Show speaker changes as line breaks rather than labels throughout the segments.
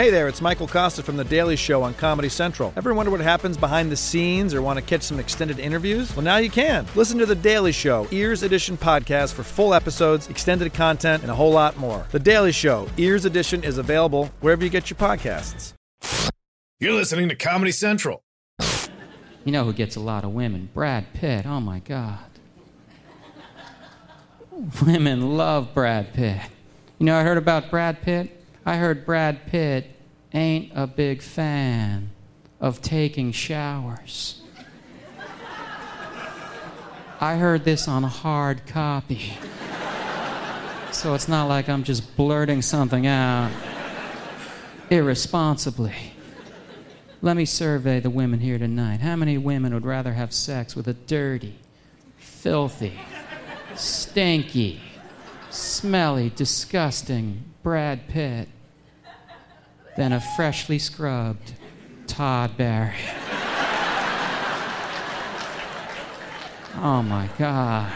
Hey there, it's Michael Kosta from The Daily Show on Comedy Central. Ever wonder what happens behind the scenes or want to catch some extended interviews? Well, now you can. Listen to The Daily Show, Ears Edition podcast for full episodes, extended content, and a whole lot more. The Daily Show, Ears Edition is available wherever you get your podcasts.
You're listening to Comedy Central.
You know who gets a lot of women? Brad Pitt. Oh my God. Women love Brad Pitt. You know, I heard about Brad Pitt. I heard Brad Pitt ain't a big fan of taking showers. I heard this on hard copy. So it's not like I'm just blurting something out irresponsibly. Let me survey the women here tonight. How many women would rather have sex with a dirty, filthy, stinky, smelly, disgusting Brad Pitt than a freshly scrubbed Todd Barry? Oh my God.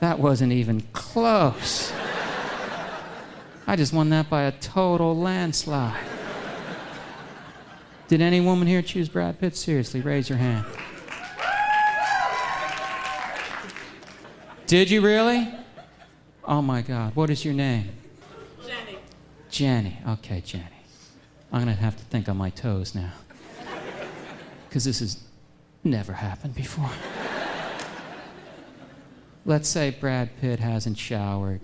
That wasn't even close. I just won that by a total landslide. Did any woman here choose Brad Pitt? Seriously, raise your hand. Did you really? Oh my God. What is your name? Jenny. Okay, Jenny. I'm going to have to think on my toes now. Because this has never happened before. Let's say Brad Pitt hasn't showered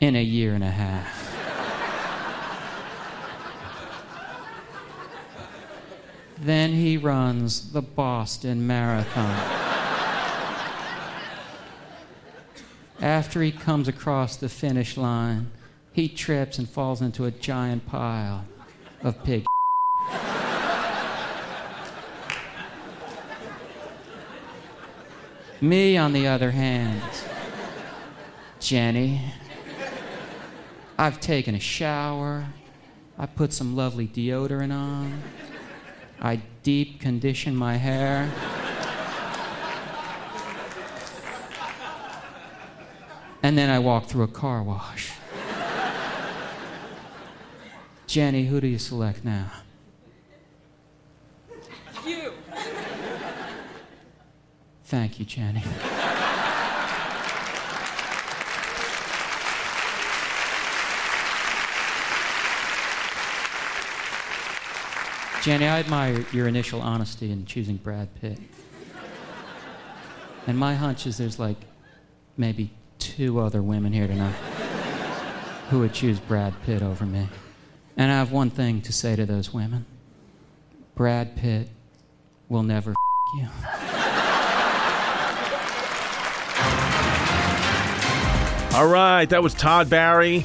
in a year and a half. Then he runs the Boston Marathon. After he comes across the finish line, he trips and falls into a giant pile of pig. Me, on the other hand, Jenny, I've taken a shower, I put some lovely deodorant on. I deep condition my hair. and then I walk through a car wash. Jenny, who do you select now?
You.
Thank you, Jenny. Jenny, I admire your initial honesty in choosing Brad Pitt. And my hunch is there's like maybe two other women here tonight who would choose Brad Pitt over me. And I have one thing to say to those women Brad Pitt will never f- you.
All right, that was Todd Barry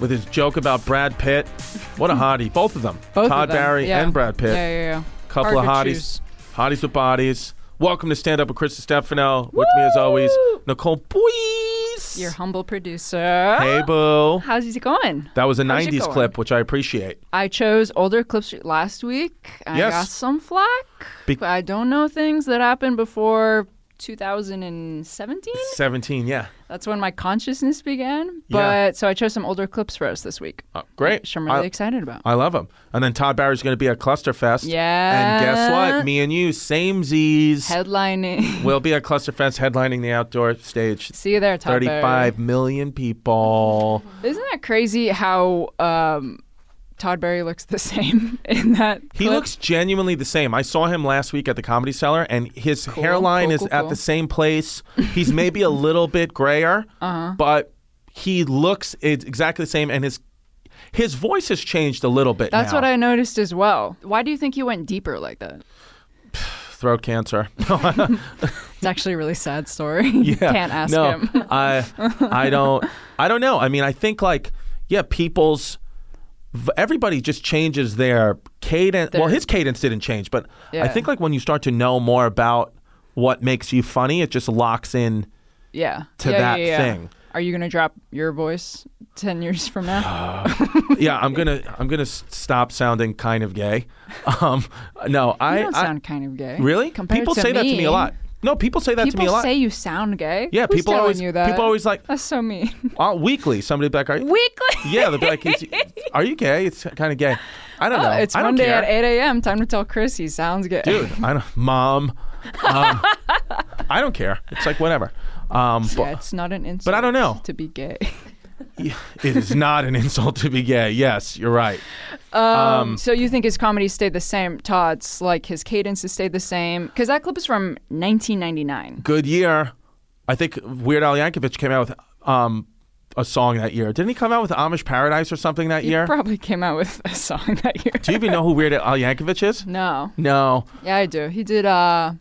with his joke about Brad Pitt. What a hottie. Both of them.
Both
Todd
of them,
Barry
yeah.
and Brad Pitt.
Yeah, yeah, yeah.
Couple of
Hard to
hotties.
choose.
Hotties with bodies. Welcome to Stand Up with Chris Stefano. With me as always, Nicole
Your humble producer.
Hey, boo.
How's it going?
That was a
How's it
90s
going?
clip, which I appreciate.
I chose older clips last week. I
Yes.
got some flack.
Be-
I don't know things that happened before 2017.
17, yeah.
That's when my consciousness began.
Yeah.
But so I chose some older clips for us this week,
Uh, great.
which I'm really
I,
excited about.
I love them. And then Todd Barry's going to be at Clusterfest.
Yeah.
And guess what? Me and you, same Z's.
Headlining.
We'll be at Clusterfest headlining the outdoor stage.
See you there, Todd Barry.
35 million people.
Isn't that crazy how um, Todd Barry looks the same in that?
He
clip?
looks genuinely the same. I saw him last week at the Comedy Cellar, and his hairline
cool,
is
cool,
at
cool.
the same place. He's maybe a little bit grayer,
Uh-huh.
but he looks exactly the same, and his his voice has changed a little bit.
That's
now.
what I noticed as well. Why do you think you went deeper like that?
throat cancer.
It's actually a really sad story.
yeah,
Can't ask
no,
him.
I I don't I don't know. I mean, I think like yeah, people's everybody just changes their cadence. well, his cadence didn't change, but I think like when you start to know more about what makes you funny, it just locks in
Yeah.
to
Yeah,
that
yeah, yeah.
thing.
Are you gonna drop your voice ten years from now?
yeah, I'm gonna I'm gonna stop sounding kind of gay. Um, no, I,
you don't
I
sound kind of gay.
really people say that to me a lot. No, people say that
people
to me a lot.
say you sound gay.
yeah,
Who's
people
telling
always
you that.
people always like
That's so mean.
uh, weekly. Somebody be like, are you?
Weekly.
Yeah, they'll be like, "Is- "Are you gay?" It's kind of gay. I don't know.
Oh, it's
I
Monday
care.
at 8 a.m. Time to tell Chris he sounds gay.
Dude, I don't, mom. Um, I don't care. It's like whatever. Um,
yeah,
but
it's not an insult.
but I don't know.
to be gay.
it is not an insult to be gay. Yes, you're right.
Um, so you think his comedy stayed the same? Todd's like his cadence has stayed the same because that clip is from 1999.
Good year. I think Weird Al Yankovic came out with um, a song that year. Didn't he come out with Amish Paradise or something that
He
year?
probably came out with a song that year.
Do you even know who Weird Al Yankovic is?
no.
No.
Yeah, I do. He did. uh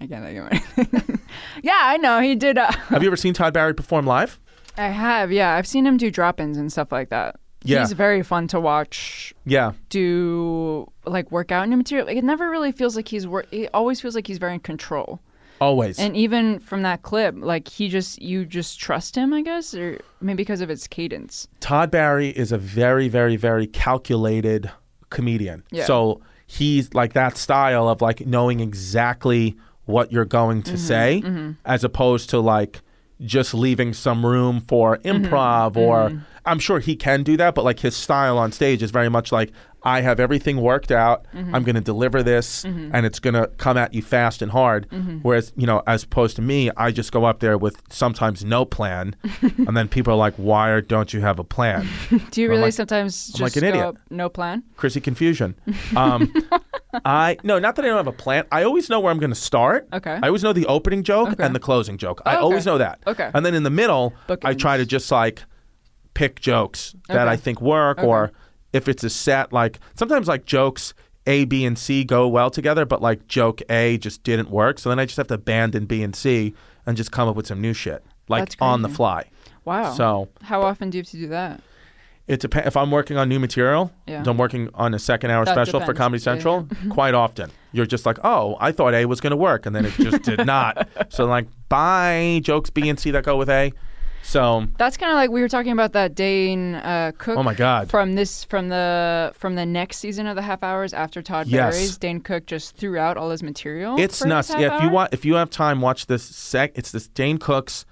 I can't think of anything. yeah, I know. He did. Uh,
Have you ever seen Todd Barry perform live?
I have. Yeah, I've seen him do drop-ins and stuff like that.
Yeah.
He's very fun to watch
Yeah.
do like workout new material. Like, it never really feels like he's work. It always feels like he's very in control.
Always.
And even from that clip, like he just you just trust him, I guess, or maybe because of its cadence.
Todd Barry is a very, very, very calculated comedian.
Yeah.
So he's like that style of like knowing exactly what you're going to mm-hmm. say, mm-hmm. as opposed to like just leaving some room for mm-hmm. improv or mm-hmm. I'm sure he can do that, but like his style on stage is very much like I have everything worked out. Mm-hmm. I'm going to deliver this mm-hmm. and it's going to come at you fast and hard. Mm-hmm. Whereas, you know, as opposed to me, I just go up there with sometimes no plan and then people are like, why don't you have a plan?
Do you really
like-
sometimes
I'm like
just
an
go
idiot.
up, no plan?
Chrissy confusion. Um, I no, not that I don't have a plan. I always know where I'm going to start.
Okay.
I always know the opening joke
Okay.
and the closing joke. I
Okay.
always know that.
Okay.
And then in the middle, I try to just like pick jokes that I think work, or if it's a set, like sometimes like jokes A, B, and C go well together, but like joke A just didn't work. So then I just have to abandon B and C and just come up with some new shit, like on the fly.
Wow.
So
how often do you have to do that?
it depends. If I'm working on new material,
Yeah.
I'm working on a second hour
That
special for
depends.
Comedy
Yeah, yeah.
Central. Quite often, you're just like, "Oh, I thought A was going to work," and then it just did not. So like, bye jokes B and C that go with A. So
That's kind of like we were talking about that Dane uh, Cook.
Oh my God.
From this, from the from the next season of the half hours after Todd
Yes.
Barry's, Dane Cook just threw out all his material.
it's
for
nuts. Yeah, if you want, if you have time, watch this. Sec. It's this Dane Cook's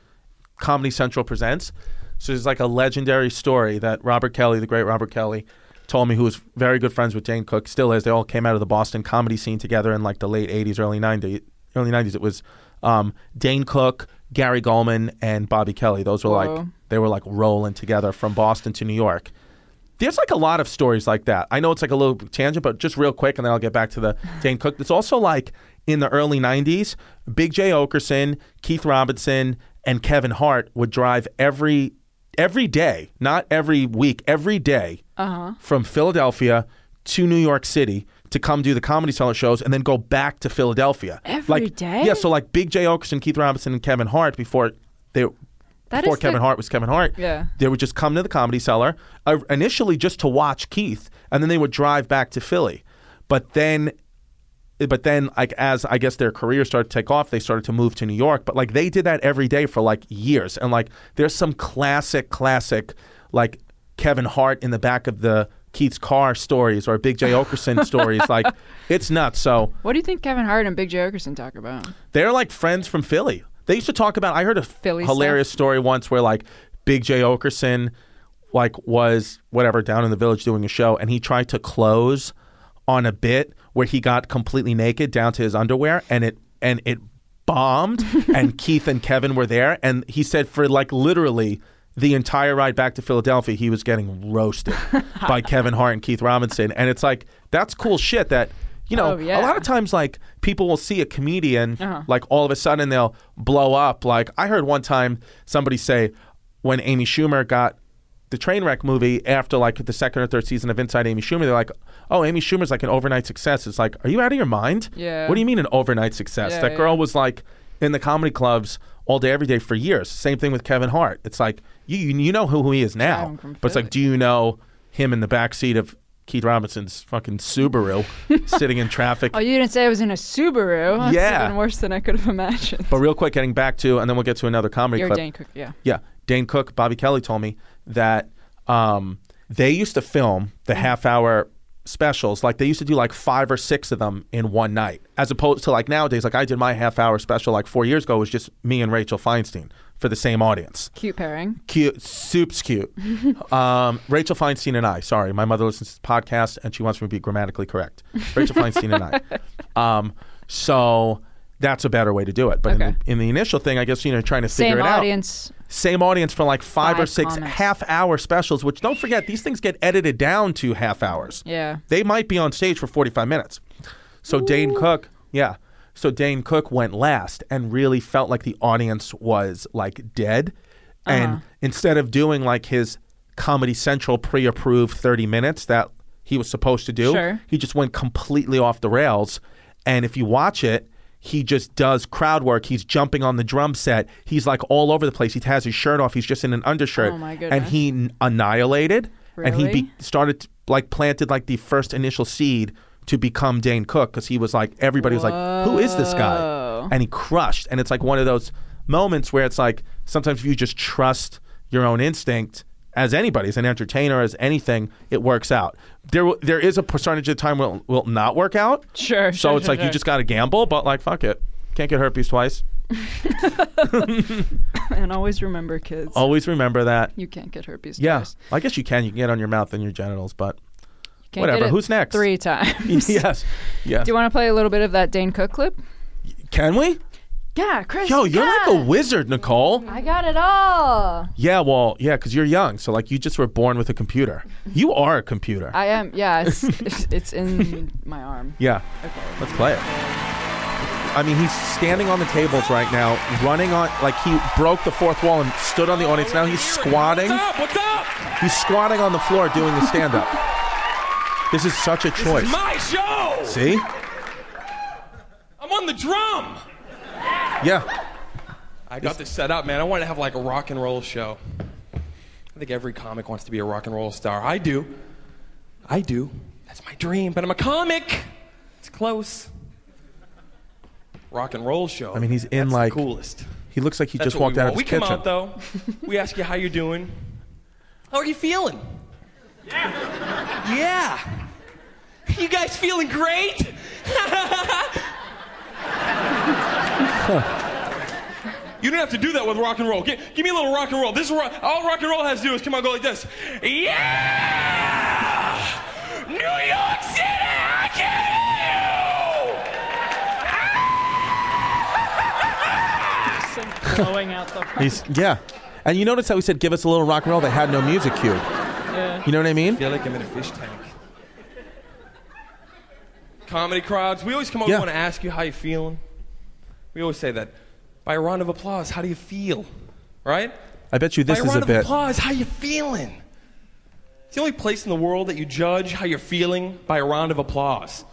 Comedy Central presents. So it's like a legendary story that Robert Kelly, the great Robert Kelly, told me, who was very good friends with Dane Cook, still is. They all came out of the Boston comedy scene together in like the late '80s, early '90s. Early '90s. It was um, Dane Cook, Gary Gulman, and Bobby Kelly. Those were like they were like rolling together from Boston to New York. There's like a lot of stories like that. I know it's like a little tangent, but just real quick, and then I'll get back to the Dane Cook. It's also like in the early '90s, Big Jay Oakerson, Keith Robinson, and Kevin Hart would drive every every day, not every week, every day uh-huh. from Philadelphia to New York City to come do the comedy cellar shows and then go back to Philadelphia.
Every
like,
day?
Yeah, so like Big Jay Oakerson, Keith Robinson, and Kevin Hart before they
That
before Kevin
the-
Hart was Kevin Hart.
Yeah.
They would just come to the comedy cellar uh, initially just to watch Keith, and then they would drive back to Philly. But then, but then, like as I guess their career started to take off, they started to move to New York. But like they did that every day for like years, and like there's some classic, classic, like Kevin Hart in the back of the Keith's car stories or Big Jay Oakerson stories. Like it's nuts. So
What do you think Kevin Hart and Big Jay Oakerson talk about?
they're like friends from Philly. They used to talk about. I heard a
Philly
hilarious story once where like Big Jay Oakerson, like was whatever down in the village doing a show, and he tried to close on a bit where he got completely naked down to his underwear, and it and it bombed. and Keith and Kevin were there, and he said for like literally. The entire ride back to Philadelphia, he was getting roasted by Kevin Hart and Keith Robinson, and it's like that's cool shit. That you know,
Oh, yeah.
a lot of times like people will see a comedian
Uh-huh.
like all of a sudden they'll blow up like i heard one time somebody say when amy schumer got the trainwreck movie after like the second or third season of inside amy schumer they're like oh amy schumer's like an overnight success it's like are you out of your mind
Yeah.
what do you mean an overnight success
Yeah,
that girl was like in the comedy clubs all day every day for years same thing with kevin hart it's like you you know who, who he is now but it's like do you know him in the back seat of Keith Robinson's fucking Subaru sitting in traffic
Oh, you didn't say I was in a Subaru. That's
Yeah.
even worse than I could have imagined.
But real quick, getting back to, and then we'll get to another comedy
You're
clip.
Dane Cook, yeah.
Yeah, Dane Cook, Bobby Kelly told me that um, they used to film the
Mm.
half hour specials. Like they used to do like five or six of them in one night, as opposed to like nowadays. Like I did my half hour special like four years ago. It was just me and Rachel Feinstein for the same audience.
Cute pairing.
Cute, soup's cute. um, Rachel Feinstein and I. Sorry, my mother listens to the podcast and she wants me to be grammatically correct. Rachel Feinstein and I. Um, so that's a better way to do it. But in, the, in the initial thing, I guess you know trying to figure
Same
it out
audience.
Same audience for like five, or six
comics.
half hour specials, which don't forget, these things get edited down to half hours.
Yeah.
They might be on stage for 45 minutes. So Dane Cook, yeah. So Dane Cook went last and really felt like the audience was like dead. And instead of doing like his Comedy Central pre approved 30 minutes that he was supposed to do,
Sure.
he just went completely off the rails. And if you watch it, he just does crowd work. He's jumping on the drum set. He's like all over the place. He has his shirt off. He's just in an undershirt.
Oh, my
And he n- annihilated. And he be- started like planted like the first initial seed to become Dane Cook because he was like everybody was like, who is this guy? And he crushed. And it's like one of those moments where it's like sometimes if you just trust your own instinct as anybody, as an entertainer, as anything, it works out. There, there is a percentage of time where it will not work out.
Sure.
So
sure,
it's
sure,
like you just got to gamble, but like fuck it, can't get herpes twice.
and always remember, kids.
Always remember that.
You can't get herpes.
Yeah,
twice.
I guess you can. You can get on your mouth and your genitals, but
can't
Whatever.
get it
Who's next?
Three times.
yes, yes.
Do you want to play a little bit of that Dane Cook clip?
Can we?
Yeah, Chris.
Yo, you're like a wizard, Nicole.
I got it all.
Yeah, well, yeah, because you're young, so like you just were born with a computer. You are a computer.
I am. Yeah, it's, it's, it's in my arm.
yeah,
Okay.
let's play it. I mean, he's standing on the tables right now, running on like he broke the fourth wall and stood on the audience. Now he's squatting.
What's up? What's up?
He's squatting on the floor doing the stand up. This is such a
This
choice.
is my show.
See?
I'm on the drum.
Yeah.
I got this set up, man. I wanted to have like a rock and roll show. I think every comic wants to be a rock and roll star. I do. I do. That's my dream. But I'm a comic. It's close. Rock and roll show.
I mean, he's in,
That's the
like-
coolest.
He looks like he
That's
just
what
walked
we
out of
want.
of
We
his
come out though. we ask you how you're doing. How are you feeling? Yeah. Yeah. You guys feeling great? You don't have to do that with rock and roll. Give, give me a little rock and roll. This is rock, all rock and roll has to do is come on, go like this. Yeah! New York City, I can
Blowing out the.
He's yeah. And you notice how he said, "Give us a little rock and roll." They had no music cued. You know what I mean?
I feel like I'm in a fish tank. Comedy crowds, we always come over
Yeah.
and want to ask you how you feeling. We always say that. By a round of applause, how do you feel? Right?
I bet you this
By a
is
round
a round
of
bit.
applause, how you feeling? It's the only place in the world that you judge how you're feeling by a round of applause.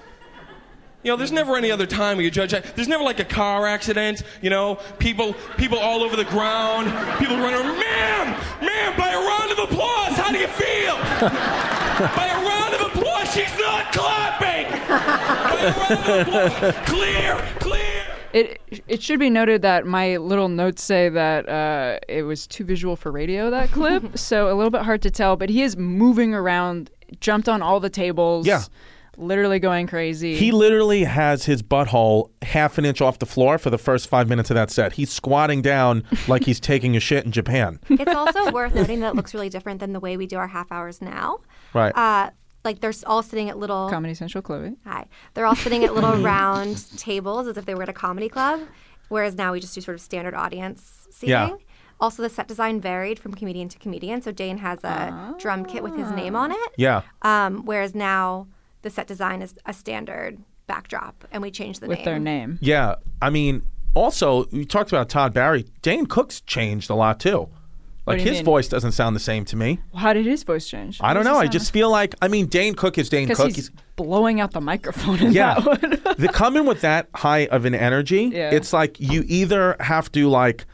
You know, there's never any other time where you judge. There's never like a car accident. You know, people, people all over the ground. People running, around, ma'am, ma'am. By a round of applause, how do you feel? by a round of applause, she's not clapping. By a round of applause, clear, clear.
It it should be noted that my little notes say that uh, it was too visual for radio that clip, so a little bit hard to tell. But he is moving around, jumped on all the tables.
Yeah.
literally going crazy.
He literally has his butthole half an inch off the floor for the first five minutes of that set. He's squatting down like he's taking a shit in Japan.
It's also worth noting that it looks really different than the way we do our half hours now.
Right.
Uh, like they're all sitting at little.
Comedy Central, Chloe.
Hi. They're all sitting at little round tables as if they were at a comedy club, whereas now we just do sort of standard audience seating.
Yeah.
Also, the set design varied from comedian to comedian. So Dane has a drum kit with his name on it.
yeah.
Um, whereas now the set design is a standard backdrop, and we changed the
with
name.
their name.
Yeah. I mean, also, you talked about Todd Barry. Dane Cook's changed a lot too. Like
do you
his
mean?
voice doesn't sound the same to me.
How did his voice change?
I don't know. I just feel like I mean Dane Cook is Dane Cook.
he's blowing out the microphone in
yeah.
that one.
the coming with that high of an energy,
Yeah.
it's like you either have to like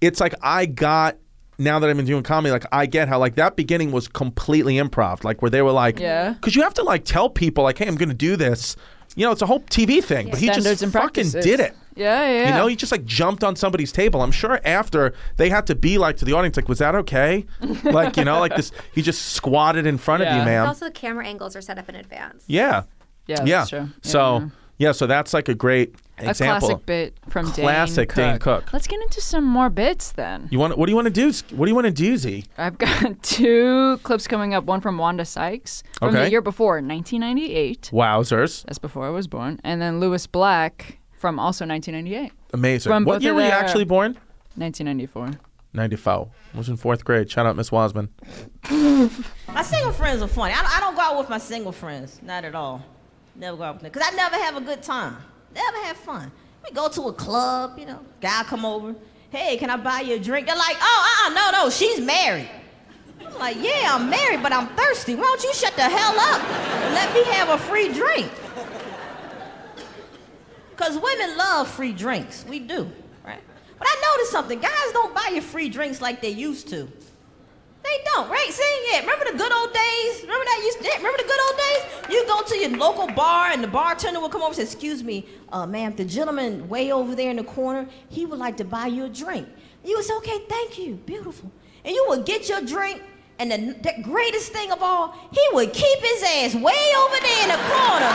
it's like I got now that I've been doing comedy, like I get how like that beginning was completely improv, like where they were like,
Yeah.
because you have to like tell people like, hey, I'm going to do this you know, it's a whole TV thing, but he
Standards
just
and
fucking
practices.
did it.
Yeah, yeah.
You know, he just like jumped on somebody's table. I'm sure after they had to be like to the audience, like, was that okay? like, you know, like this, he just squatted in front of you,
It's
ma'am.
Also, the camera angles are set up in advance.
yeah.
yeah,
yeah.
that's true.
So,
Yeah.
yeah, so that's like a great example.
a classic bit from
Classic
Dane
Dane
Cook.
Cook.
Let's get into some more bits then.
You want? What do you want to do? What do you want to do, Z?
I've got two clips coming up. One from Wanda Sykes from
Okay.
the year before, 1998.
Wowzers!
That's before I was born. And then Lewis Black from also 1998.
Amazing.
From
what year were you actually born?
1994.
94. I was in fourth grade. Shout out Miss Wasman.
My single friends are funny. I, I don't go out with my single friends, not at all. Never go out because I never have a good time. Never have fun. We go to a club, you know, guy come over. Hey, can I buy you a drink? They're like, oh, uh, uh no, no, she's married. I'm like, yeah, I'm married, but I'm thirsty. Why don't you shut the hell up and let me have a free drink? Because women love free drinks. We do, right? But I noticed something. Guys don't buy you free drinks like they used to. They don't, right? See, yeah. Remember the good old days? Remember that? To, remember the good old days? You go to your local bar and the bartender will come over and say, "Excuse me, uh, ma'am, the gentleman way over there in the corner, he would like to buy you a drink." You would say, "Okay, thank you, beautiful," and you would get your drink. And the, the greatest thing of all, he would keep his ass way over there in the corner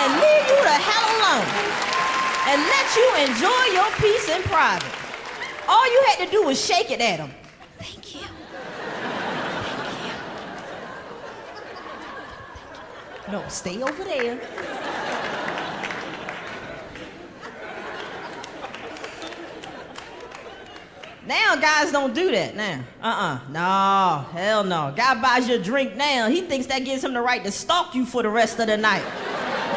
and leave you the hell alone and let you enjoy your peace in private. All you had to do was shake it at him. Thank you. No, stay over there. Now guys don't do that now. Uh-uh. No, hell no. Guy buys you a drink now. He thinks that gives him the right to stalk you for the rest of the night.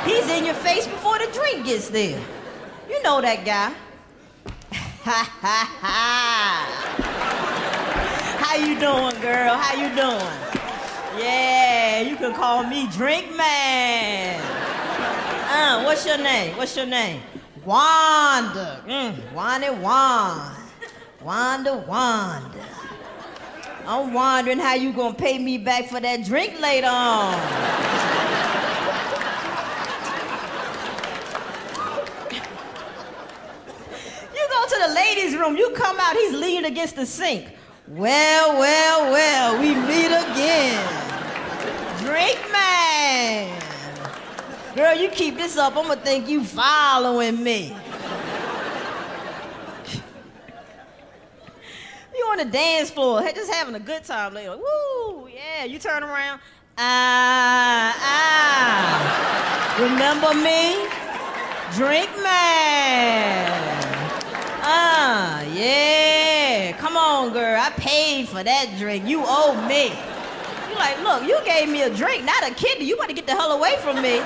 He's in your face before the drink gets there. You know that guy. Ha ha ha. How you doing, girl? How you doing? Yeah, you can call me Drink Man. Uh, what's your name? What's your name? Wanda. Mm, Wanda Wanda. Wanda Wanda. I'm wondering how you gonna pay me back for that drink later on. You go to the ladies' room, you come out, he's leaning against the sink. Well, well, well, we meet again. Drink man. Girl, you keep this up, I'm gonna think you following me. you on the dance floor, just having a good time later. Woo, yeah, you turn around. Ah, ah. Remember me? Drink man. Ah, yeah. Come on, girl. I paid for that drink. You owe me. You like, look, you gave me a drink, not a kidney. You better get the hell away from me.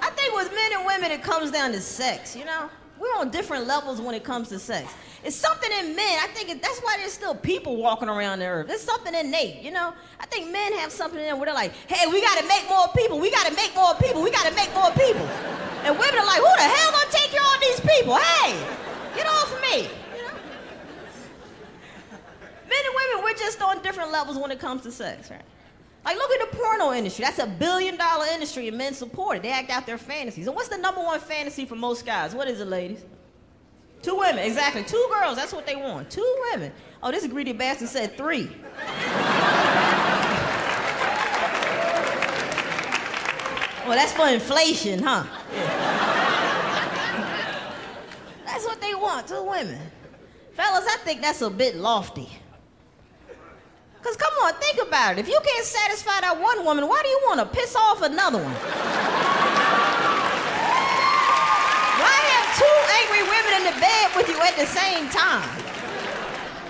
I think with men and women, it comes down to sex, you know? We're on different levels when it comes to sex. It's something in men. I think that's why there's still people walking around the earth. There's something innate, you know? I think men have something in them where they're like, hey, we gotta make more people. We gotta make more people. We gotta make more people. And women are like, who the hell gonna take care of these people? Hey, get off of me. You know? Men and women, we're just on different levels when it comes to sex, right? Like, look at the porno industry. That's a billion dollar industry, and men support it. They act out their fantasies. And what's the number one fantasy for most guys? What is it, ladies? Two women, exactly. Two girls, that's what they want. Two women. Oh, this greedy bastard said three. Well, that's for inflation, huh? That's what they want, two women. Fellas, I think that's a bit lofty. Because come on, think about it. If you can't satisfy that one woman, why do you want to piss off another one? Why have two angry women in the bed with you at the same time?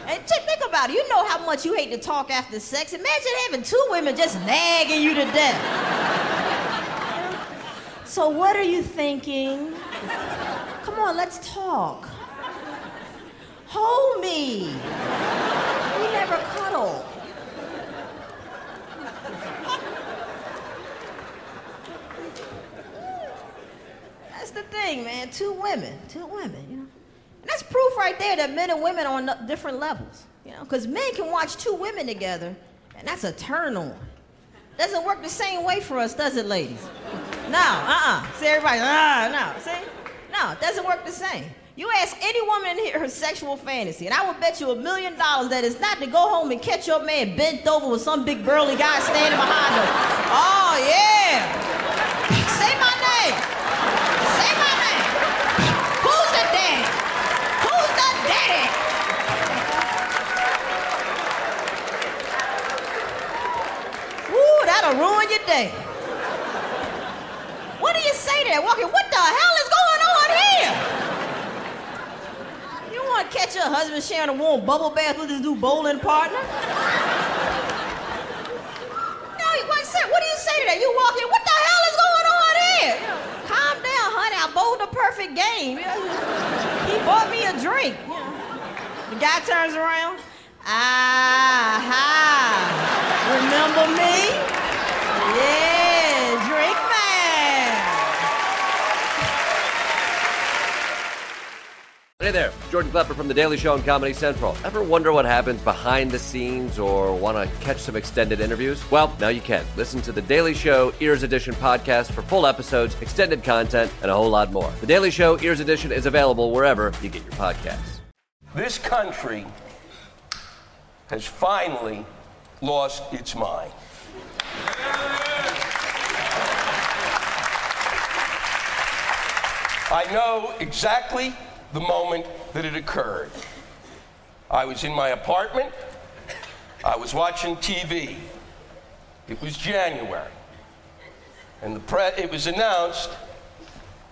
And think about it. You know how much you hate to talk after sex. Imagine having two women just nagging you to death. So, what are you thinking? Come on, let's talk. Hold me. We never cuddle. That's the thing, man. Two women, two women, you know. And that's proof right there that men and women are on different levels, you know. Because men can watch two women together, and that's a turn on. Doesn't work the same way for us, does it, ladies? No, uh-uh. See, everybody, ah, no. See? No, it doesn't work the same. You ask any woman in here her sexual fantasy, and I will bet you a million dollars that it's not to go home and catch your man bent over with some big burly guy standing behind her. Oh, yeah. Say my name. Say my name. Who's the daddy? Who's the daddy? Woo, that'll ruin your day. What do you say to that? Walking, what the hell is going on here? You want to catch your husband sharing a warm bubble bath with his new bowling partner? No, what, what do you say to that? You walk in, what the hell is going on here? Calm down, honey. I bowled a perfect game. He bought me a drink. The guy turns around. Ah, ha. Remember me? Yeah, drink man.
Hey there, Jordan Klepper from The Daily Show on Comedy Central. Ever wonder what happens behind the scenes or want to catch some extended interviews? Well, now you can. Listen to The Daily Show Ears Edition podcast for full episodes, extended content, and a whole lot more. The Daily Show Ears Edition is available wherever you get your podcasts.
This country has finally lost its mind. I know exactly the moment that it occurred. I was in my apartment. I was watching TV. It was January. And the pre- it was announced,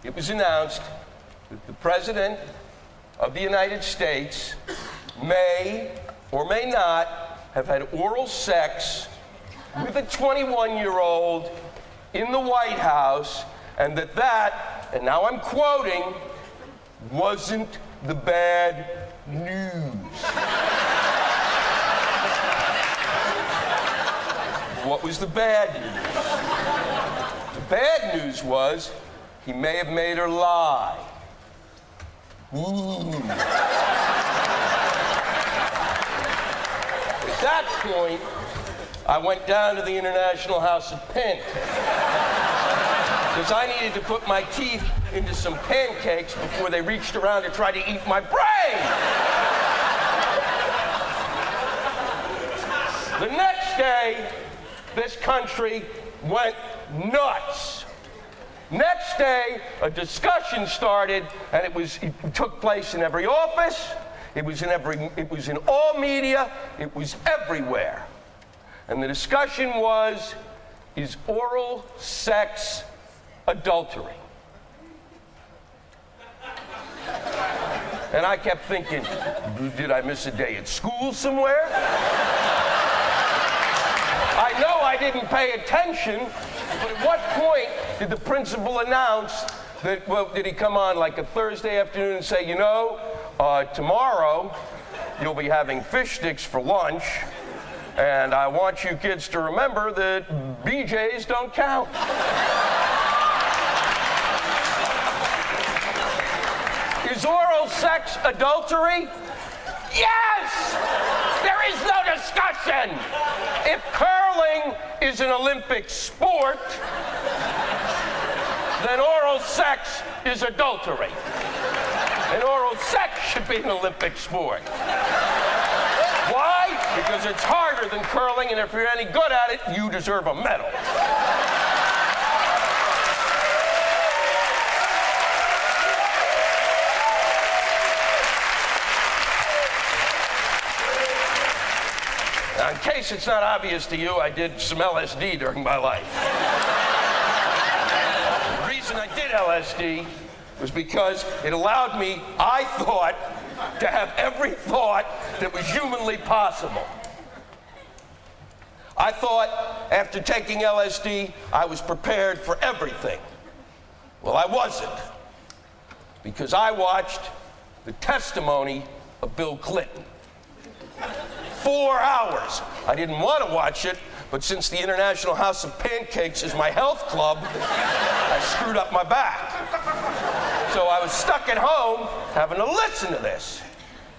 it was announced that the President of the United States may or may not have had oral sex with a 21 year old in the White House, and that that, and now I'm quoting, wasn't the bad news. what was the bad news? The bad news was he may have made her lie. Ooh. At that point, I went down to the International House of Pen because I needed to put my teeth into some pancakes before they reached around to try to eat my brain. The next day, this country went nuts. Next day, a discussion started, and it was it took place in every office. It was in every it was in all media. It was everywhere. And the discussion was is oral sex adultery? And I kept thinking, did I miss a day at school somewhere? I know I didn't pay attention, but at what point did the principal announce that, well, did he come on like a Thursday afternoon and say, you know, uh, tomorrow you'll be having fish sticks for lunch, and I want you kids to remember that BJs don't count. Is oral sex adultery? Yes! There is no discussion. If curling is an Olympic sport, then oral sex is adultery. And oral sex should be an Olympic sport. Why? Because it's harder than curling, and if you're any good at it, you deserve a medal. Case it's not obvious to you, I did some LSD during my life. the reason I did LSD was because it allowed me, I thought, to have every thought that was humanly possible. I thought after taking LSD, I was prepared for everything. Well, I wasn't. Because I watched the testimony of Bill Clinton. Four hours. I didn't want to watch it, but since the International House of Pancakes is my health club, I screwed up my back. So I was stuck at home having to listen to this.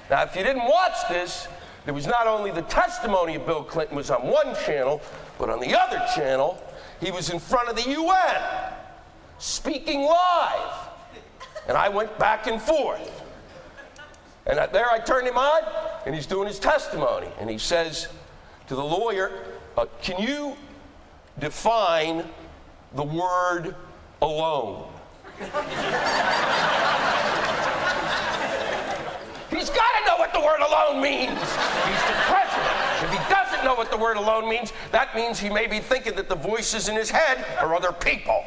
Now, if you didn't watch this, there was not only the testimony of Bill Clinton was on one channel, but on the other channel, he was in front of the UN speaking live. And I went back and forth. And there I turned him on, and he's doing his testimony. And he says to the lawyer, uh, Can you define the word alone? He's got to know what the word alone means. He's the president. If he doesn't know what the word alone means, that means he may be thinking that the voices in his head are other people.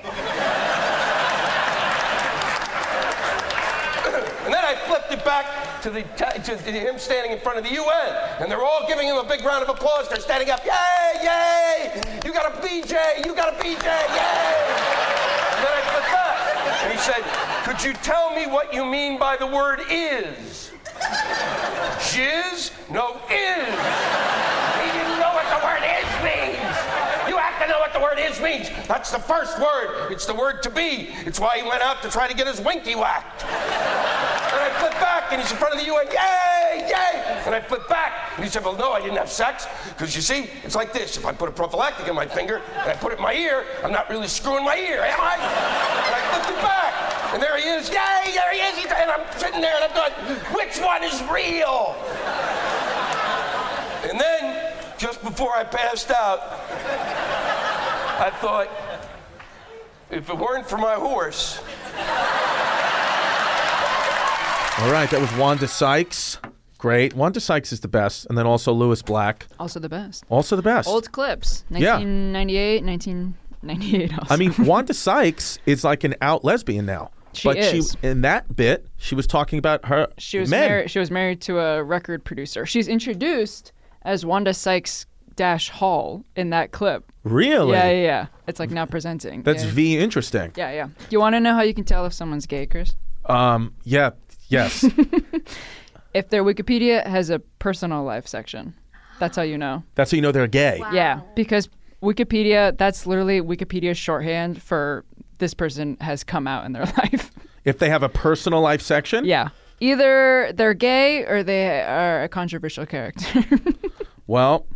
and then I flipped it back to, the, to him standing in front of the UN, and they're all giving him a big round of applause. They're standing up, yay, yay! You got a BJ, you got a BJ, yay! And then I flipped back, and he said, "Could you tell me what you mean by the word is?" Jizz? No, is. He didn't know what the word is means. You have to know what the word is means. That's the first word. It's the word to be. It's why he went out to try to get his winky whacked. Back, and he's in front of the UN. Yay, yay! And I flip back, and he said, Well, no, I didn't have sex. Because you see, it's like this. If I put a prophylactic in my finger and I put it in my ear, I'm not really screwing my ear, am I? And I flipped it back. And there he is. Yay, there he is. And I'm sitting there and I'm going, which one is real? And then, just before I passed out, I thought, if it weren't for my horse,
All right, that was Wanda Sykes. Great. Wanda Sykes is the best. And then also Lewis Black.
Also the best.
Also the best.
Old clips.
Yeah.
1998, 1998 also.
I mean, Wanda Sykes is like an out lesbian now.
She
but
is.
she in that bit, she was talking about her
She was
men.
married. She was married to a record producer. She's introduced as Wanda Sykes Dash Hall in that clip.
Really?
Yeah, yeah, yeah. It's like now presenting.
That's
yeah.
V interesting.
Yeah, yeah. Do you want to know how you can tell if someone's gay, Chris?
Um, yeah, yes.
If their Wikipedia has a personal life section, that's how you know.
That's how you know they're gay.
Yeah, because Wikipedia, that's literally Wikipedia's shorthand for this person has come out in their life.
If they have a personal life section.
yeah. Either they're gay or they are a controversial character.
Well,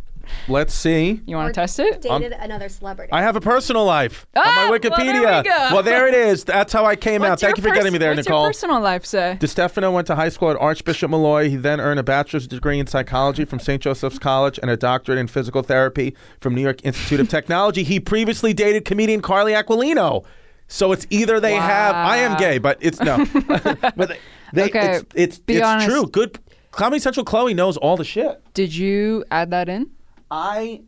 let's see.
you want to test it?
Dated another celebrity.
I have a personal life
Ah,
on my
well, there we
Wikipedia.
go.
Well, there it is. That's how I came out.
What's
Thank you
your
for getting me there,
what's
Nicole.
your personal life say?
Distefano went to high school at Archbishop Molloy. He then earned a bachelor's degree in psychology from St. Joseph's College and a doctorate in physical therapy from New York Institute of Technology. He previously dated comedian Carly Aquilino. So it's either they have I am gay, but it's no. but they, they,
Okay,
it's it's,
be
it's
honest.
true. Good Comedy Central Chloe knows all the shit.
Did you add that in?
I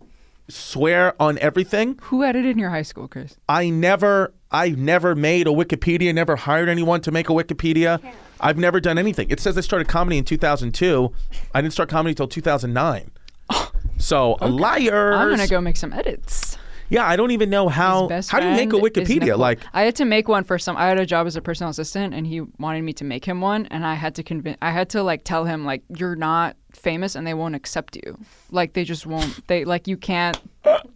swear on everything.
Who edited in your high school, Chris?
I never I never made a Wikipedia, never hired anyone to make a Wikipedia. I've never done anything. It says I started comedy in 2002. I didn't start comedy until 2009. So liars.
I'm gonna go make some edits.
Yeah, I don't even know how. How do you make a Wikipedia? Like,
I had to make one for some. I had a job as a personal assistant, and he wanted me to make him one, and I had to convince. I had to like tell him like you're not famous, and they won't accept you. Like they just won't. They like you can't.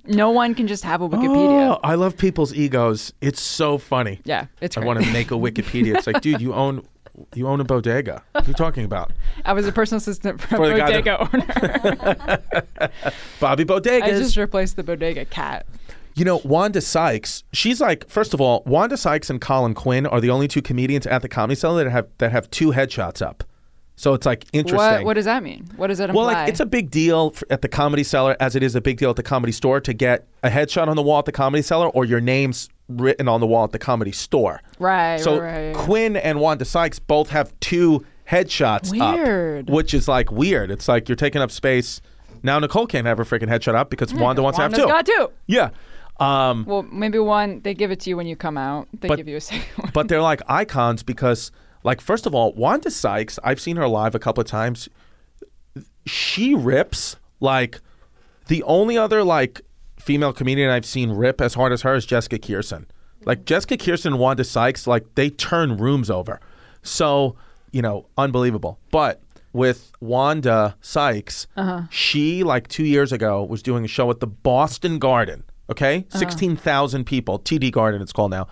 No one can just have a Wikipedia.
oh, I love people's egos. It's so funny.
Yeah, it's.
I want to make a Wikipedia. It's like, dude, you own. You own a bodega. What are you talking about?
I was a personal assistant for,
For
a bodega owner.
Bobby Bodegas.
I just replaced the bodega cat.
You know, Wanda Sykes, she's like, first of all, Wanda Sykes and Colin Quinn are the only two comedians at the Comedy Cellar that have that have two headshots up. So it's like interesting.
What What does that mean? What does that imply?
well, like it's a big deal at the Comedy Cellar, as it is a big deal at the Comedy Store to get a headshot on the wall at the Comedy Cellar or your name's written on the wall at the Comedy Store.
right.
So
right.
Quinn and Wanda Sykes both have two headshots
Weird.
up, which is like weird. It's like you're taking up space. Now Nicole can't have her freaking headshot up because Wanda wants
Wanda's
to have two.
got two.
Yeah. Um,
Well, maybe one. They give it to you when you come out. They
But-
give you a second one.
but they're like icons because, like, first of all, Wanda Sykes, I've seen her live a couple of times. She rips like the only other like female comedian I've seen rip as hard as her is Jessica Kirson. Like Jessica Kirson and Wanda Sykes, like they turn rooms over. So, you know, unbelievable. But with Wanda Sykes, uh-huh. she like two years ago was doing a show at the Boston Garden. Okay, uh-huh. sixteen thousand people, TD Garden it's called now,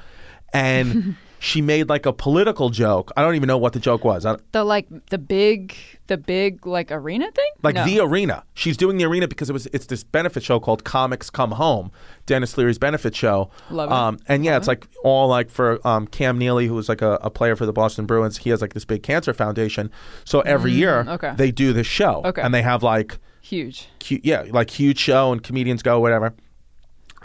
and she made like a political joke. I don't even know what the joke was.
The like the big the big like arena thing?
like
No.
the arena. She's doing the arena because it was it's this benefit show called Comics Come Home, Denis Leary's benefit show.
Love it.
Um, and yeah, it's like all like for um, Cam Neely, who was like a, a player for the Boston Bruins. He has like this big cancer foundation. So every year
Mm, okay.
they do this show,
Okay.
and they have like
huge.
hu- yeah, like huge show and comedians go whatever.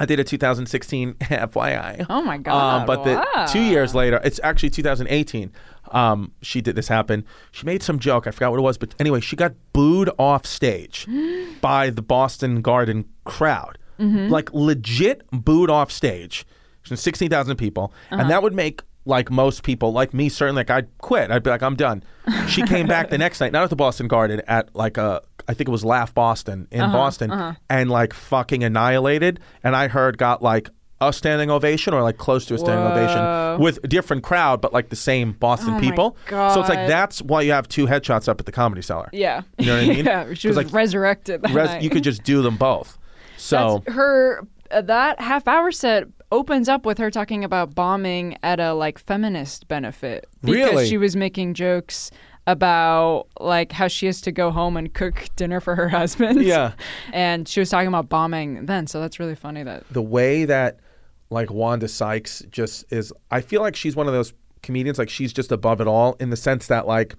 I did a 2016 FYI.
Oh my God,
Um, but the two years later, it's actually 2018. Um, she did this happen. She made some joke. I forgot what it was, but anyway, she got booed off stage by the Boston Garden crowd.
Mm-hmm.
Like legit booed off stage. There's 16,000 people,
Uh-huh.
and that would make like most people, like me, certainly, like I'd quit. I'd be like, I'm done. She came back the next night, not at the Boston Garden, at like a, I think it was Laugh Boston in
Uh-huh,
Boston, and like fucking annihilated. And I heard got like a standing ovation or like close to a standing
Whoa.
ovation with a different crowd, but like the same Boston
Oh
people. So it's like that's why you have two headshots up at the Comedy Cellar.
Yeah.
You know what I mean?
yeah, she was
like,
resurrected that
Res- you could just do them both. So
That's her uh, that half hour set opens up with her talking about bombing at a like feminist benefit because
Really?
she was making jokes about like how she has to go home and cook dinner for her husband.
Yeah.
And she was talking about bombing then, so that's really funny that
the way that like Wanda Sykes just is I feel like she's one of those comedians like she's just above it all in the sense that like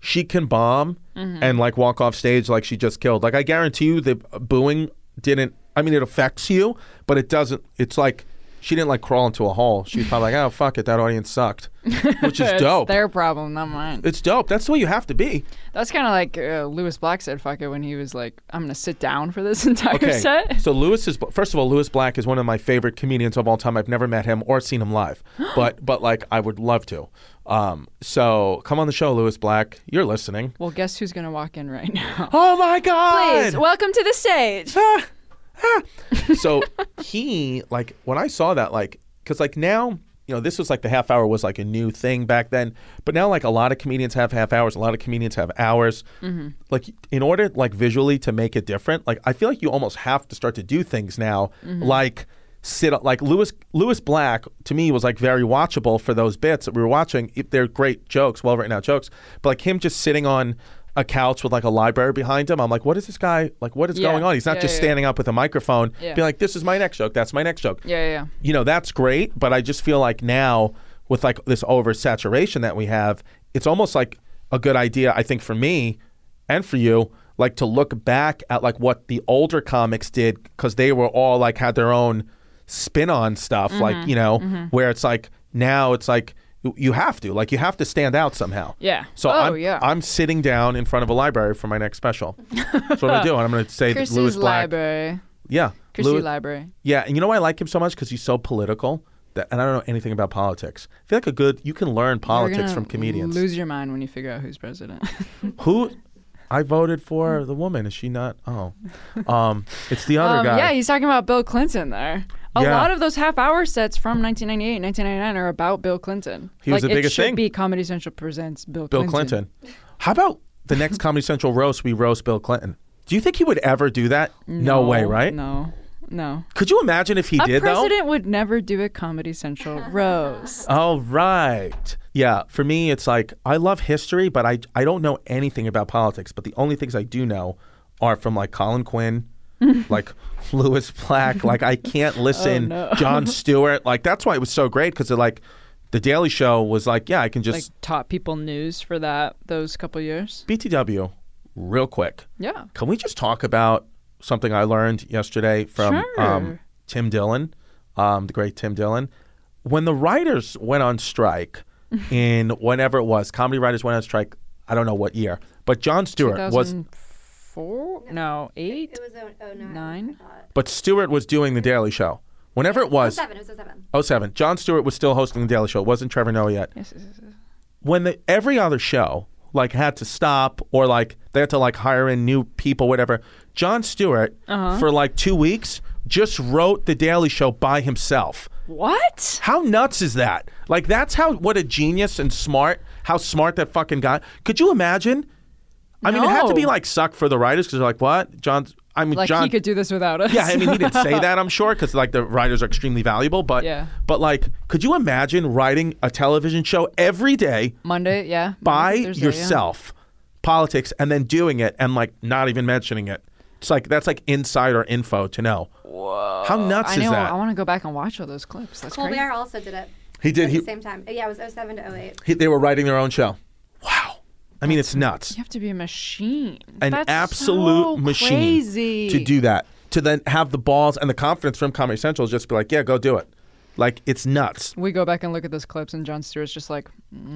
she can bomb
Mm-hmm.
and like walk off stage like she just killed. Like I guarantee you the booing didn't I mean it affects you, but it doesn't it's like she didn't like crawl into a hole. She was probably like, "Oh fuck it, that audience sucked," which is dope.
their problem, not mine.
It's dope. That's the way you have to be.
That's kind of like uh, Lewis Black said "fuck it" when he was like, "I'm gonna sit down for this entire
Okay.
set."
So Lewis is first of all, Lewis Black is one of my favorite comedians of all time. I've never met him or seen him live, but but like I would love to. Um, so come on the show, Lewis Black. You're listening.
Well, guess who's gonna walk in right now?
Oh my God!
Please welcome to the stage.
so he like when I saw that like because like now you know this was like the half hour was like a new thing back then, but now like a lot of comedians have half hours, a lot of comedians have hours. Mm-hmm. Like in order like visually to make it different, like I feel like you almost have to start to do things now mm-hmm. like sit like Lewis Lewis Black to me was like very watchable for those bits that we were watching. They're great jokes, well written out jokes, but like him just sitting on a couch with like a library behind him. I'm like, what is this guy like? What is
Yeah.
going on? He's not
Yeah,
just
yeah,
standing up with a microphone,
Yeah.
being like, "This is my next joke. That's my next joke."
Yeah, yeah, yeah.
You know, that's great, but I just feel like now with like this oversaturation that we have, it's almost like a good idea. I think for me and for you, like to look back at like what the older comics did because they were all like had their own spin on stuff,
Mm-hmm.
like you know, where it's like now it's like you- have to like you have to stand out somehow.
Yeah.
So
Oh,
I'm,
yeah.
I'm sitting down in front of a library for my next special. That's what I'm gonna do, and I'm gonna say that
Chrissy's
Lewis Black.
library.
Yeah,
Chrissy
Lewi-
library.
yeah, and you know why I like him so much? Because he's so political. That, and I don't know anything about politics. I feel like a good you can learn politics from comedians.
Lose your mind when you figure out who's president.
Who I voted for the woman. Is she not? Oh, um, it's the other
Um,
guy.
yeah, he's talking about Bill Clinton there. A
Yeah.
lot of those half-hour sets from 1998, 1999 are about Bill Clinton.
He was
like,
the biggest
it should
thing.
be Comedy Central presents Bill,
Bill
Clinton.
Clinton. How about the next Comedy Central roast? We roast Bill Clinton. Do you think he would ever do that? No, way, right?
No, no.
Could you imagine if he
a
did though?
The president would never do a Comedy Central roast.
All right. Yeah, for me it's like I love history, but I I don't know anything about politics, but the only things I do know are from like Colin Quinn, like Lewis Black, like I can't oh, listen
no.
Jon Stewart. Like that's why it was so great cuz like the Daily Show was like, yeah, I can
like
just
taught people news for that those couple years.
BTW real quick.
Yeah.
Can we just talk about something I learned yesterday from
Sure.
um, Tim Dillon, um, the great Tim Dillon? When the writers went on strike in whenever it was, comedy writers went on strike. I don't know what year, but Jon Stewart was,
2004? No, eight,
It was oh, oh, nine.
nine.
but Stewart was doing the Daily Show. Whenever it was,
Seven. It was oh seven.
07, Jon Stewart was still hosting the Daily Show. It wasn't Trevor Noah yet.
Yes, yes, yes, yes.
when the every other show like had to stop or like they had to like hire in new people whatever jon stewart
Uh-huh.
for like two weeks just wrote the daily show by himself
What?
how nuts is that like that's how what a genius and smart how smart that fucking guy could you imagine i mean it had to be like suck for the writers because they're like what Jon, I mean,
like
Jon.
he could do this without us.
yeah, I mean, he didn't say that, I'm sure, because like the writers are extremely valuable. But
Yeah.
but like, could you imagine writing a television show every day
Monday, yeah.
by
Monday, Thursday, yeah.
yourself, politics, and then doing it and like not even mentioning it? It's like that's like insider info to know. Whoa! How nuts
I
is that?
I want to go back and watch all those clips. That's
Colbert
crazy.
also did it.
He did.
At
He,
the same time. Yeah, it was 07 to 08.
he they were writing their own show. Wow. I mean, it's nuts.
You have to be a machine.
An
That's
absolute
so
machine
crazy.
to do that. To then have the balls and the confidence from Comedy Central just be like, yeah, go do it. Like it's nuts.
We go back and look at those clips, and Jon Stewart's just like,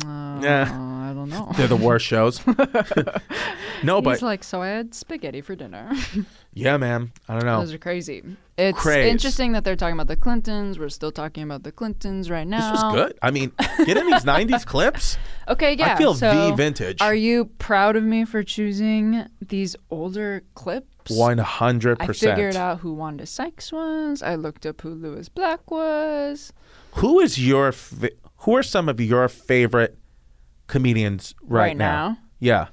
uh,
Yeah.
I don't know.
They're the worst shows. no, but
He's like, so I had spaghetti for dinner.
yeah, man. I don't know.
Those are crazy. It's
Craze.
interesting that they're talking about the Clintons. We're still talking about the Clintons right now.
This was good. I mean, getting these '90s clips.
Okay, yeah.
I feel
so
V vintage.
Are you proud of me for choosing these older clips?
One hundred percent.
I figured out who Wanda Sykes was. I looked up who Lewis Black was.
Who is your? Fa- who are some of your favorite comedians right,
Right now?
Yeah.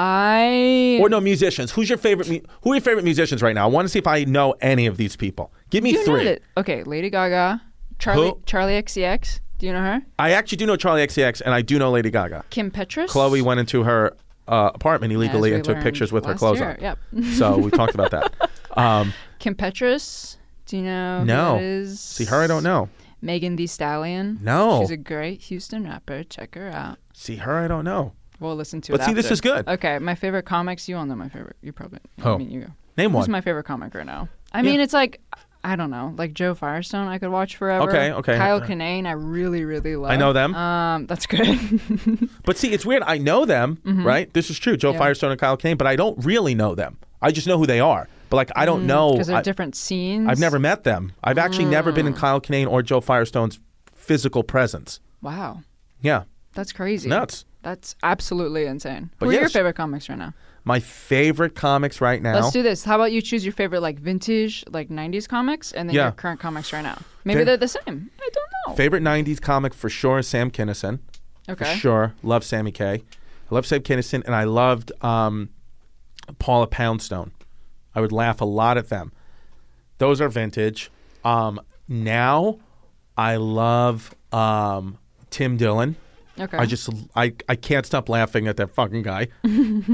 I
Or no musicians. Who's your favorite? Mu- who are your favorite musicians right now? I want to see if I know any of these people. Give me
you
three.
know that. Okay, Lady Gaga, Charlie
Who?
Charli XCX. Do you know her?
I actually do know Charli XCX, and I do know Lady Gaga.
Kim Petras.
Chloe went into her uh, apartment illegally and took pictures with her clothes
year,
on.
yep.
so we talked about that. Um,
Kim Petras. Do you know?
no. See her, I don't know.
Megan Thee Stallion.
No.
She's a great Houston rapper. Check her out.
See her, I don't know.
We'll listen to
But
it.
see, this is good.
Okay, my favorite comics. You all know my favorite. You probably. I
Oh.
mean, you go.
Name
Who's
one.
my favorite comic right now? I mean, it's like I don't know, like Joe Firestone. I could watch forever.
Okay, okay.
Kyle Kinane, I really, really love.
I know them.
Um, that's good.
But see, it's weird. I know them, right? This is true. Joe
Mm-hmm. Yeah.
Firestone and Kyle Kinane, but I don't really know them. I just know who they are. But like, I don't know.
because Mm, they're
I,
different scenes.
I've never met them. I've actually never been in
Mm.
Kyle Kinane or Joe Firestone's physical presence.
Wow,
Yeah.
that's crazy.
Nuts.
That's absolutely insane.
But
Who are your favorite comics right now?
My favorite comics right now.
Let's do this. How about you choose your favorite like vintage like '90s comics and then
Yeah.
your current comics right now? Maybe
Fa-
they're the same. I don't know.
Favorite 90s comic for sure is Sam Kinison.
Okay.
For sure. Love Sammy K. I love Sam Kinison, and I loved um, Paula Poundstone. I would laugh a lot at them. Those are vintage. Um, now, I love um, Tim Dillon.
Okay.
I just I, I can't stop laughing at that fucking guy,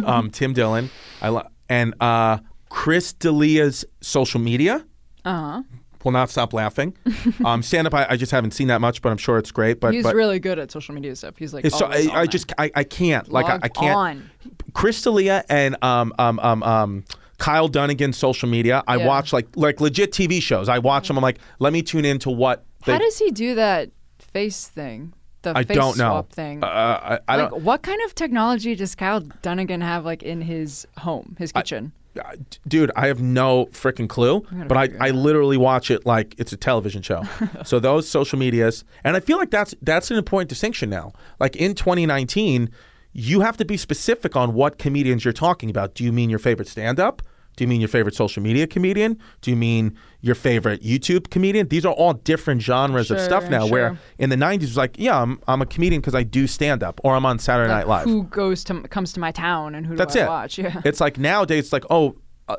um, Tim Dillon. I lo- and uh, Chris D'Elia's social media
Uh huh.
will not stop laughing. um, stand up, I, I just haven't seen that much, but I'm sure it's great. But
He's
but
really good at social media stuff. He's like,
so, I, I just I, I can't like I, I can't.
on.
Chris D'Elia and um um um um. Kyle Dunnigan's social media. I
Yeah.
watch like like legit TV shows. I watch them. I'm like, let me tune into what. They,
How does he do that face thing? The
I
face
don't know.
swap thing.
Uh, I, I
like,
don't.
what kind of technology does Kyle Dunnigan have like in his home, his kitchen?
Uh, dude, I have no freaking clue, but I, I literally watch it like it's a television show. so those social medias, and I feel like that's that's an important distinction now. Like in 2019, you have to be specific on what comedians you're talking about. Do you mean your favorite stand-up? Do you mean your favorite social media comedian? Do you mean your favorite YouTube comedian? These are all different genres of stuff
Sure,
now. Where in the 90s, it was like, yeah, I'm, I'm a comedian because I do stand-up, or I'm on Saturday
Like,
Night Live.
Who goes to comes to my town and who
That's
do I
it.
watch? Yeah.
It's like nowadays, it's like, oh, uh,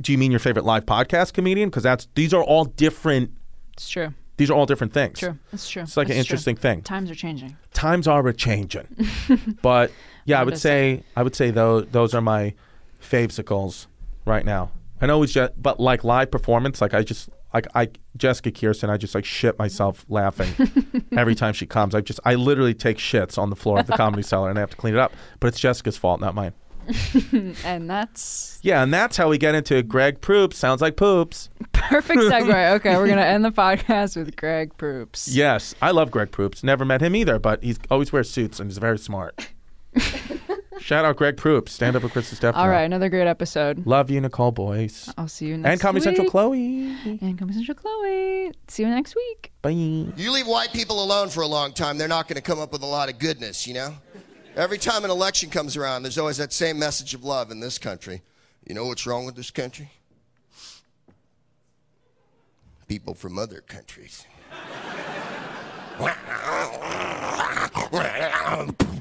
do you mean your favorite live podcast comedian? Because that's these are all different.
It's true.
These are all different things.
True. It's true.
It's like an
It's true.
interesting thing.
Times are changing.
Times are a changing, but yeah, I would say I would say those those are my favesicles right now. I know it's just, but like live performance, like I just like I Jessica Kirson, I just like shit myself laughing every time she comes. I just I literally take shits on the floor of the comedy cellar and I have to clean it up. But it's Jessica's fault, not mine.
And that's
Yeah, and that's how we get into Greg Proops. Sounds like poops.
perfect segue. okay, we're gonna end the podcast with Greg Proops.
Yes, I love Greg Proops. Never met him either, but he always wears suits and he's very smart. Shout out Greg Proops. Stand up with Chris Distefano.
All right, another great episode.
Love you, Nicole Boyce.
I'll see you next week.
And Comedy
week.
Central Chloe.
And Comedy Central Chloe. See you next week.
Bye.
You leave white people alone for a long time, they're not going to come up with a lot of goodness, you know? Every time an election comes around, there's always that same message of love in this country. You know what's wrong with this country? People from other countries.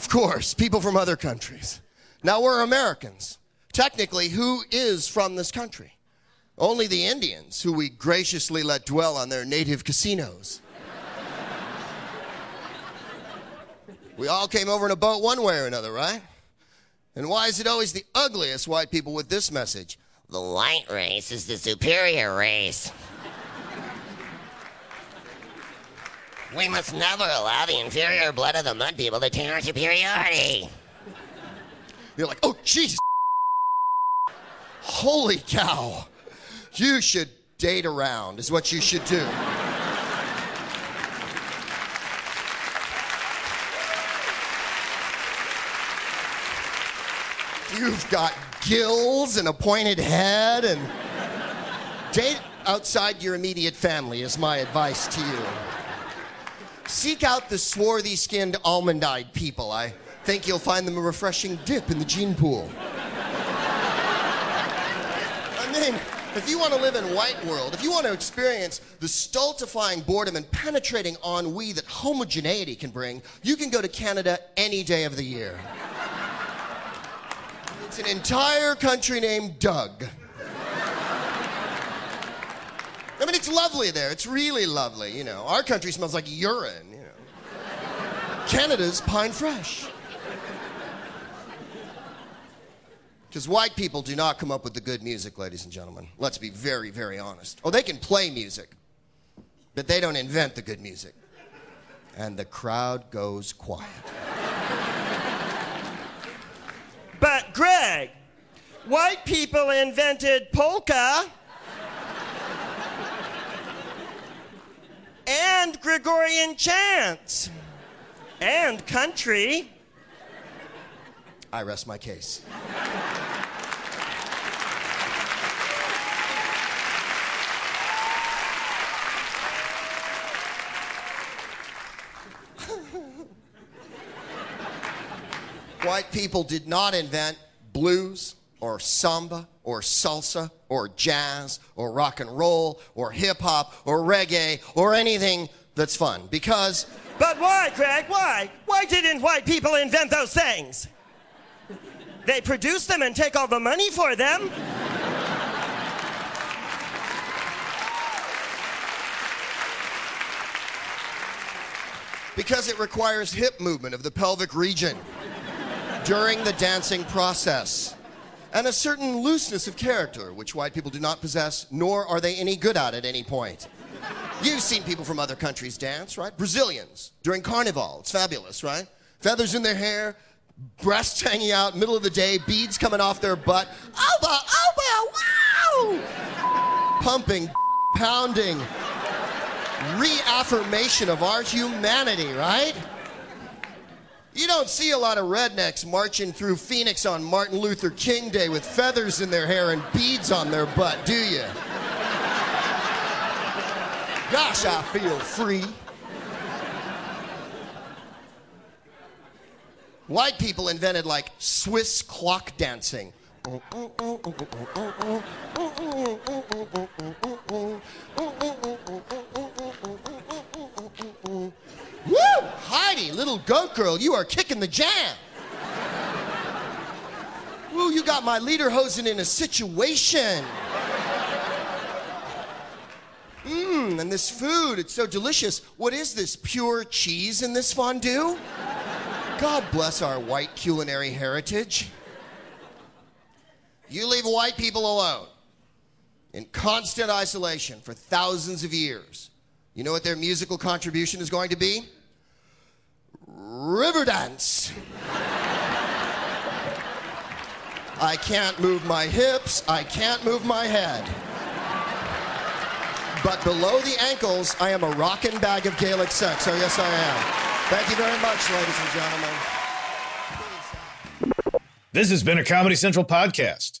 If course, people from other countries. Now we're Americans. Technically, who is from this country? Only the Indians, who we graciously let dwell on their native casinos. we all came over in a boat one way or another, right? And why is it always the ugliest white people with this message?
The white race is the superior race. We must never allow the inferior blood of the mud people to taint our superiority.
You're like, oh, Jesus. Holy cow. You should date around, is what you should do. You've got gills and a pointed head, and date outside your immediate family is my advice to you. Seek out the swarthy skinned, almond eyed people. I think you'll find them a refreshing dip in the gene pool. I mean, if you want to live in white world, if you want to experience the stultifying boredom and penetrating ennui that homogeneity can bring, you can go to Canada any day of the year. It's an entire country named Doug. I mean, it's lovely there. It's really lovely, you know. Our country smells like urine, you know. Canada's pine fresh. Because white people do not come up with the good music, ladies and gentlemen. Let's be very, very honest. Oh, they can play music, but they don't invent the good music. And the crowd goes quiet.
But, Greg, white people invented polka and Gregorian chants and country.
I rest my case. White people did not invent blues or samba or salsa or jazz or rock and roll or hip hop or reggae or anything that's fun because
But why, Greg? Why? Why didn't white people invent those things? They produce them and take all the money for them.
because it requires hip movement of the pelvic region during the dancing process and a certain looseness of character, which white people do not possess, nor are they any good at at any point. You've seen people from other countries dance, right? Brazilians during Carnival. It's fabulous, right? Feathers in their hair, breasts hanging out, middle of the day, beads coming off their butt. Oba, oba, wow! Pumping, pounding, reaffirmation of our humanity, right? You don't see a lot of rednecks marching through Phoenix on Martin Luther King Day with feathers in their hair and beads on their butt, do you? Gosh, I feel free. White people invented like Swiss clock dancing. Little goat girl, you are kicking the jam. Ooh, you got my lederhosen in a situation. Mmm, and this food, it's so delicious. What is this, pure cheese in this fondue? God bless our white culinary heritage. You leave white people alone in constant isolation for thousands of years. You know what their musical contribution is going to be? River dance. I can't move my hips, I can't move my head. But below the ankles, I am a rockin' bag of Gaelic sex. So, yes, I am. Thank you very much, ladies and gentlemen.
This has been a Comedy Central podcast.